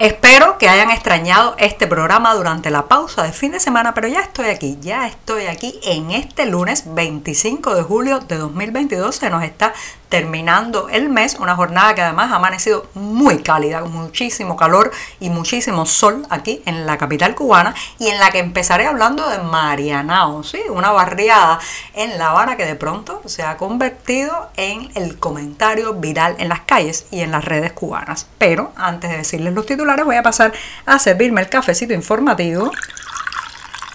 Espero que hayan extrañado este programa durante la pausa de fin de semana, pero ya estoy aquí, ya estoy aquí en este lunes 25 de julio de 2022. Se nos está terminando el mes, una jornada que además ha amanecido muy cálida, con muchísimo calor y muchísimo sol aquí en la capital cubana y en la que empezaré hablando de Marianao, ¿sí? una barriada en La Habana que de pronto se ha convertido en el comentario viral en las calles y en las redes cubanas. Pero antes de decirles los titulares voy a pasar a servirme el cafecito informativo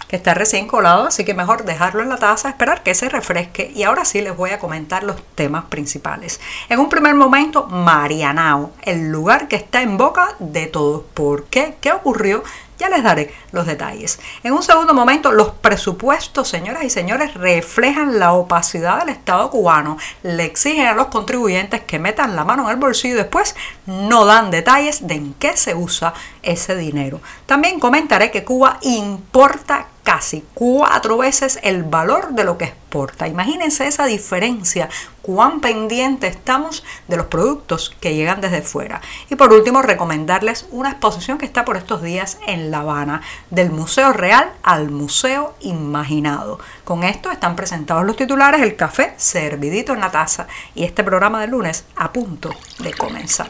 que está recién colado, así que mejor dejarlo en la taza, esperar que se refresque y ahora sí les voy a comentar los temas principales. En un primer momento, Marianao, el lugar que está en boca de todos. ¿Por qué? ¿Qué ocurrió? Ya les daré los detalles. En un segundo momento, los presupuestos, señoras y señores, reflejan la opacidad del Estado cubano. Le exigen a los contribuyentes que metan la mano en el bolsillo y después no dan detalles de en qué se usa ese dinero. También comentaré que Cuba importa casi cuatro veces el valor de lo que exporta. Imagínense esa diferencia, cuán pendiente estamos de los productos que llegan desde fuera. Y por último, recomendarles una exposición que está por estos días en La Habana, del Museo Real al Museo Imaginado. Con esto están presentados los titulares, el café servidito en la taza y este programa de lunes a punto de comenzar.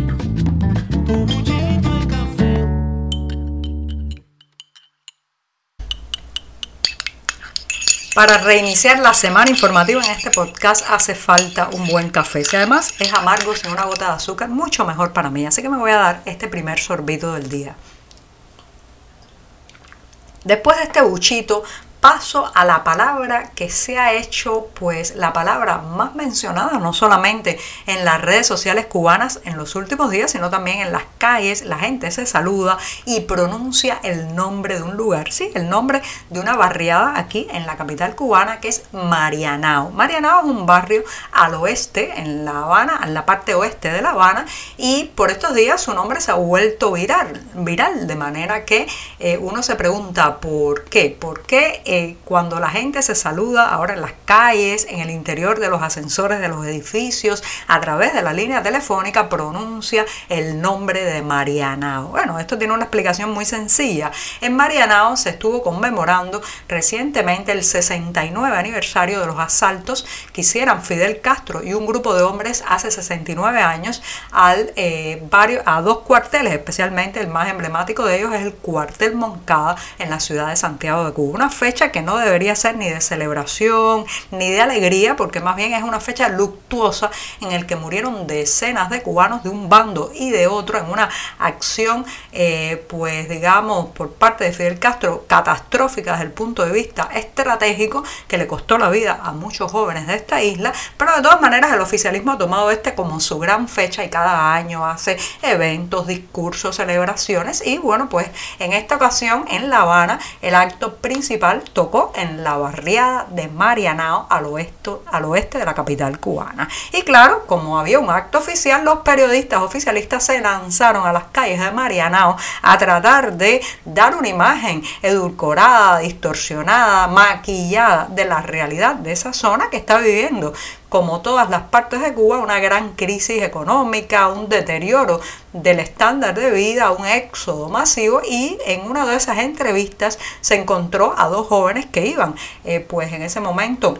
Para reiniciar la semana informativa en este podcast hace falta un buen café, que además es amargo sin una gota de azúcar, mucho mejor para mí. Así que me voy a dar este primer sorbito del día. Después de este buchito, paso a la palabra que se ha hecho pues la palabra más mencionada no solamente en las redes sociales cubanas en los últimos días sino también en las calles. La gente se saluda y pronuncia el nombre de un lugar. Sí el nombre de una barriada aquí en la capital cubana que es Marianao. Marianao es un barrio al oeste en La Habana en la parte oeste de La Habana y por estos días su nombre se ha vuelto viral viral de manera que eh, uno se pregunta por qué por qué eh, cuando la gente se saluda ahora en las calles, en el interior de los ascensores de los edificios, a través de la línea telefónica, pronuncia el nombre de Marianao. Bueno, esto tiene una explicación muy sencilla. En Marianao se estuvo conmemorando recientemente el 69 aniversario de los asaltos que hicieron Fidel Castro y un grupo de hombres hace 69 años al, eh, a dos cuarteles, especialmente el más emblemático de ellos es el cuartel Moncada en la ciudad de Santiago de Cuba. Una fecha que no debería ser ni de celebración ni de alegría, porque más bien es una fecha luctuosa en el que murieron decenas de cubanos de un bando y de otro en una acción, eh, pues digamos, por parte de Fidel Castro, catastrófica desde el punto de vista estratégico, que le costó la vida a muchos jóvenes de esta isla, pero de todas maneras el oficialismo ha tomado este como su gran fecha y cada año hace eventos, discursos, celebraciones. Y bueno, pues en esta ocasión en La Habana el acto principal tocó en la barriada de Marianao al oeste, al oeste de la capital cubana. Y claro, como había un acto oficial, los periodistas oficialistas se lanzaron a las calles de Marianao a tratar de dar una imagen edulcorada, distorsionada, maquillada de la realidad de esa zona que está viviendo como todas las partes de Cuba, una gran crisis económica, un deterioro del estándar de vida, un éxodo masivo y en una de esas entrevistas se encontró a dos jóvenes que iban eh, pues en ese momento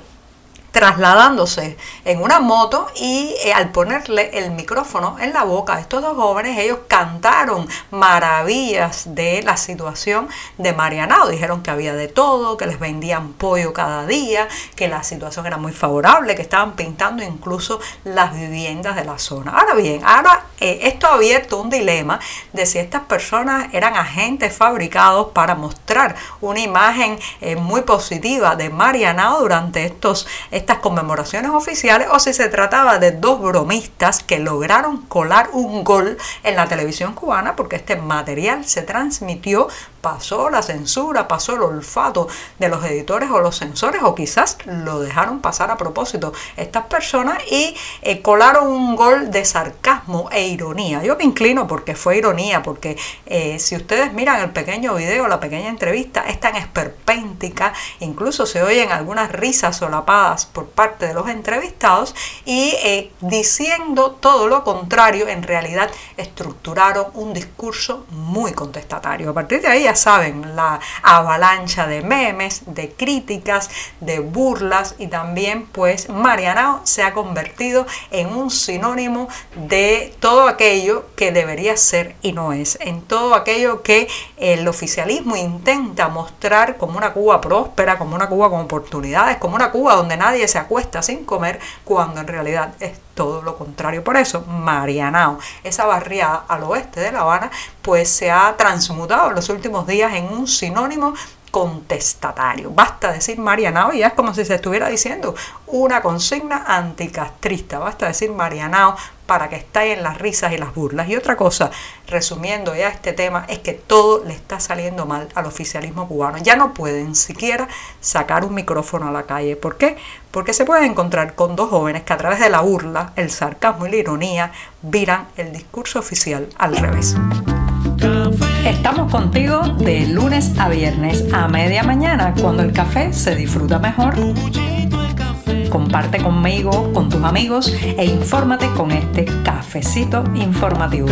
trasladándose en una moto y eh, al ponerle el micrófono en la boca a estos dos jóvenes, ellos cantaron maravillas de la situación de Marianao. Dijeron que había de todo, que les vendían pollo cada día, que la situación era muy favorable, que estaban pintando incluso las viviendas de la zona. Ahora bien, ahora eh, esto ha abierto un dilema de si estas personas eran agentes fabricados para mostrar una imagen eh, muy positiva de Marianao durante estos estas conmemoraciones oficiales o si se trataba de dos bromistas que lograron colar un gol en la televisión cubana porque este material se transmitió pasó la censura, pasó el olfato de los editores o los censores o quizás lo dejaron pasar a propósito estas personas y eh, colaron un gol de sarcasmo e ironía. Yo me inclino porque fue ironía, porque eh, si ustedes miran el pequeño video, la pequeña entrevista, es tan esperpéntica, incluso se oyen algunas risas solapadas por parte de los entrevistados y eh, diciendo todo lo contrario, en realidad estructuraron un discurso muy contestatario. A partir de ahí saben, la avalancha de memes, de críticas, de burlas y también pues Marianao se ha convertido en un sinónimo de todo aquello que debería ser y no es, en todo aquello que el oficialismo intenta mostrar como una Cuba próspera, como una Cuba con oportunidades, como una Cuba donde nadie se acuesta sin comer, cuando en realidad es todo lo contrario. Por eso, Marianao, esa barriada al oeste de La Habana, pues se ha transmutado en los últimos días en un sinónimo contestatario. Basta decir Marianao y ya es como si se estuviera diciendo una consigna anticastrista. Basta decir Marianao para que en las risas y las burlas. Y otra cosa, resumiendo ya este tema, es que todo le está saliendo mal al oficialismo cubano. Ya no pueden siquiera sacar un micrófono a la calle. ¿Por qué? Porque se pueden encontrar con dos jóvenes que a través de la burla, el sarcasmo y la ironía viran el discurso oficial al revés. Estamos contigo de lunes a viernes a media mañana, cuando el café se disfruta mejor. Comparte conmigo, con tus amigos e infórmate con este cafecito informativo.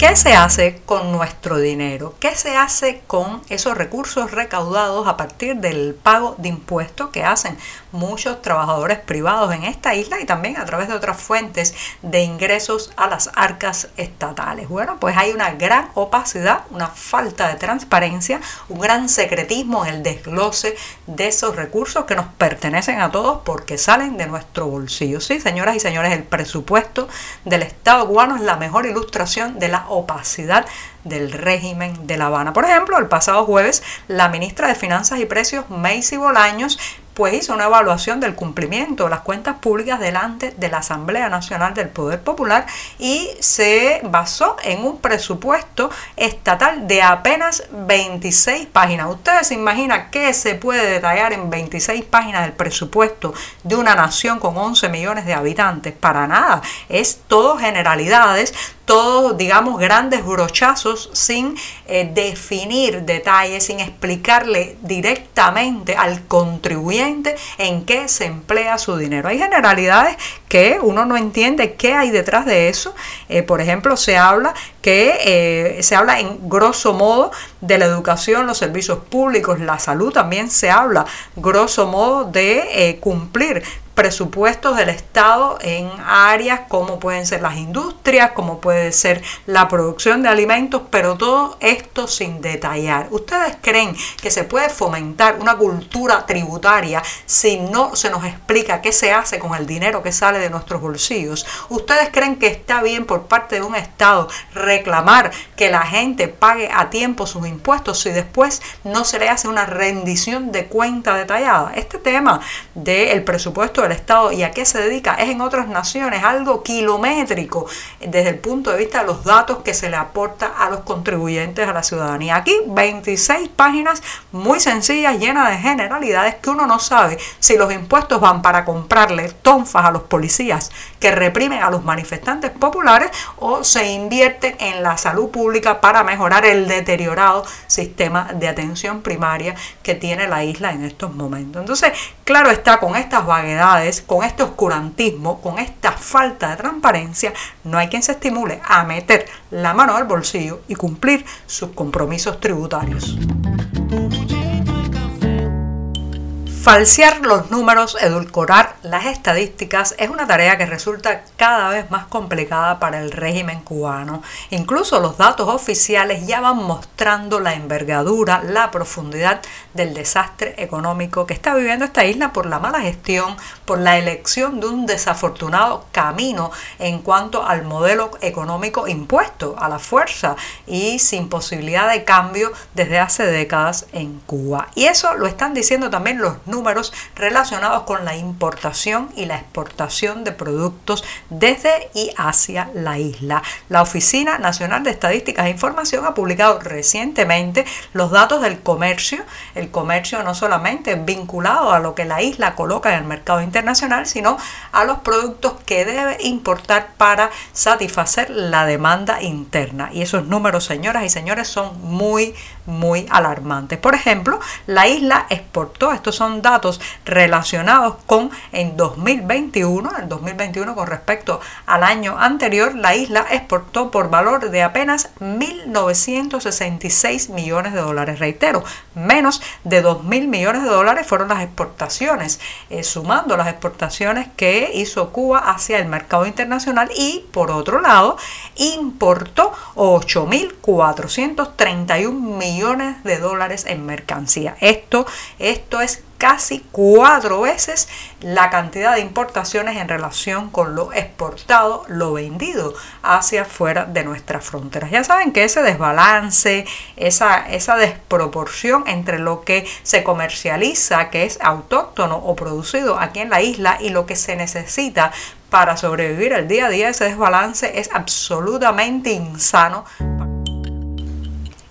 ¿Qué se hace con nuestro dinero? ¿Qué se hace con esos recursos recaudados a partir del pago de impuestos que hacen muchos trabajadores privados en esta isla y también a través de otras fuentes de ingresos a las arcas estatales? Bueno, pues hay una gran opacidad, una falta de transparencia, un gran secretismo en el desglose de esos recursos que nos pertenecen a todos porque salen de nuestro bolsillo. Sí, señoras y señores, el presupuesto del Estado cubano es la mejor ilustración de la opacidad del régimen de La Habana. Por ejemplo, el pasado jueves, la ministra de Finanzas y Precios, Macy Bolaños, pues hizo una evaluación del cumplimiento de las cuentas públicas delante de la Asamblea Nacional del Poder Popular y se basó en un presupuesto estatal de apenas 26 páginas. Ustedes se imaginan qué se puede detallar en 26 páginas del presupuesto de una nación con 11 millones de habitantes. Para nada, es todo generalidades, todos, digamos, grandes brochazos sin eh, definir detalles, sin explicarle directamente al contribuyente en qué se emplea su dinero. Hay generalidades que uno no entiende qué hay detrás de eso. Eh, por ejemplo, se habla que eh, se habla en grosso modo de la educación, los servicios públicos, la salud, también se habla grosso modo de cumplir presupuestos del Estado en áreas como pueden ser las industrias, como puede ser la producción de alimentos, pero todo esto sin detallar. ¿Ustedes creen que se puede fomentar una cultura tributaria si no se nos explica qué se hace con el dinero que sale de nuestros bolsillos? ¿Ustedes creen que está bien por parte de un Estado reclamar que la gente pague a tiempo sus impuestos si después no se le hace una rendición de cuenta detallada? Este tema del presupuesto Estado y a qué se dedica es en otras naciones algo kilométrico desde el punto de vista de los datos que se le aporta a los contribuyentes a la ciudadanía. Aquí 26 páginas muy sencillas, llenas de generalidades que uno no sabe si los impuestos van para comprarle tonfas a los policías que reprimen a los manifestantes populares o se invierte en la salud pública para mejorar el deteriorado sistema de atención primaria que tiene la isla en estos momentos. Entonces, claro está, con estas vaguedades, con este oscurantismo, con esta falta de transparencia, no hay quien se estimule a meter la mano al bolsillo y cumplir sus compromisos tributarios. Falsear los números, edulcorar las estadísticas es una tarea que resulta cada vez más complicada para el régimen cubano. Incluso los datos oficiales ya van mostrando la envergadura, la profundidad del desastre económico que está viviendo esta isla por la mala gestión, por la elección de un desafortunado camino en cuanto al modelo económico impuesto a la fuerza y sin posibilidad de cambio desde hace décadas en Cuba. Y eso lo están diciendo también los números relacionados con la importación y la exportación de productos desde y hacia la isla. La Oficina Nacional de Estadísticas e Información ha publicado recientemente los datos del comercio, el comercio no solamente vinculado a lo que la isla coloca en el mercado internacional, sino a los productos que debe importar para satisfacer la demanda interna. Y esos números, señoras y señores, son muy, muy alarmantes. Por ejemplo, la isla exportó, estos son datos relacionados con en 2021, en 2021 con respecto al año anterior, la isla exportó por valor de apenas 1.966 millones de dólares. Reitero, menos de 2.000 millones de dólares fueron las exportaciones, eh, sumando las exportaciones que hizo Cuba hacia el mercado internacional y por otro lado importó 8.431 millones de dólares en mercancía. Esto, esto es casi cuatro veces la cantidad de importaciones en relación con lo exportado, lo vendido hacia afuera de nuestras fronteras. Ya saben que ese desbalance, esa, esa desproporción entre lo que se comercializa, que es autóctono o producido aquí en la isla, y lo que se necesita para sobrevivir el día a día, ese desbalance es absolutamente insano.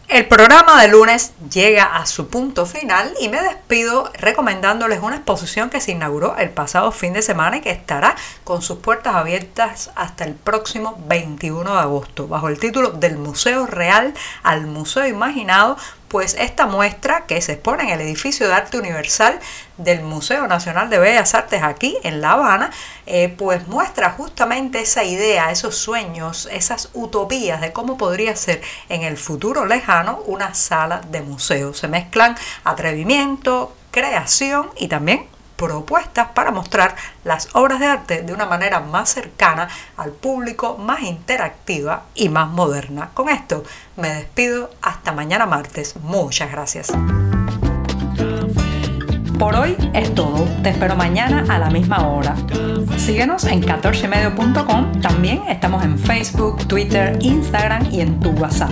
El programa de lunes llega a su punto final y me despido recomendándoles una exposición que se inauguró el pasado fin de semana y que estará con sus puertas abiertas hasta el próximo 21 de agosto bajo el título Del Museo Real al Museo Imaginado pues esta muestra que se expone en el edificio de arte universal del Museo Nacional de Bellas Artes aquí en La Habana, eh, pues muestra justamente esa idea, esos sueños, esas utopías de cómo podría ser en el futuro lejano una sala de museo. Se mezclan atrevimiento, creación y también propuestas para mostrar las obras de arte de una manera más cercana al público, más interactiva y más moderna. Con esto me despido hasta mañana martes. Muchas gracias. Por hoy es todo. Te espero mañana a la misma hora. Síguenos en 14medio.com. También estamos en Facebook, Twitter, Instagram y en tu WhatsApp.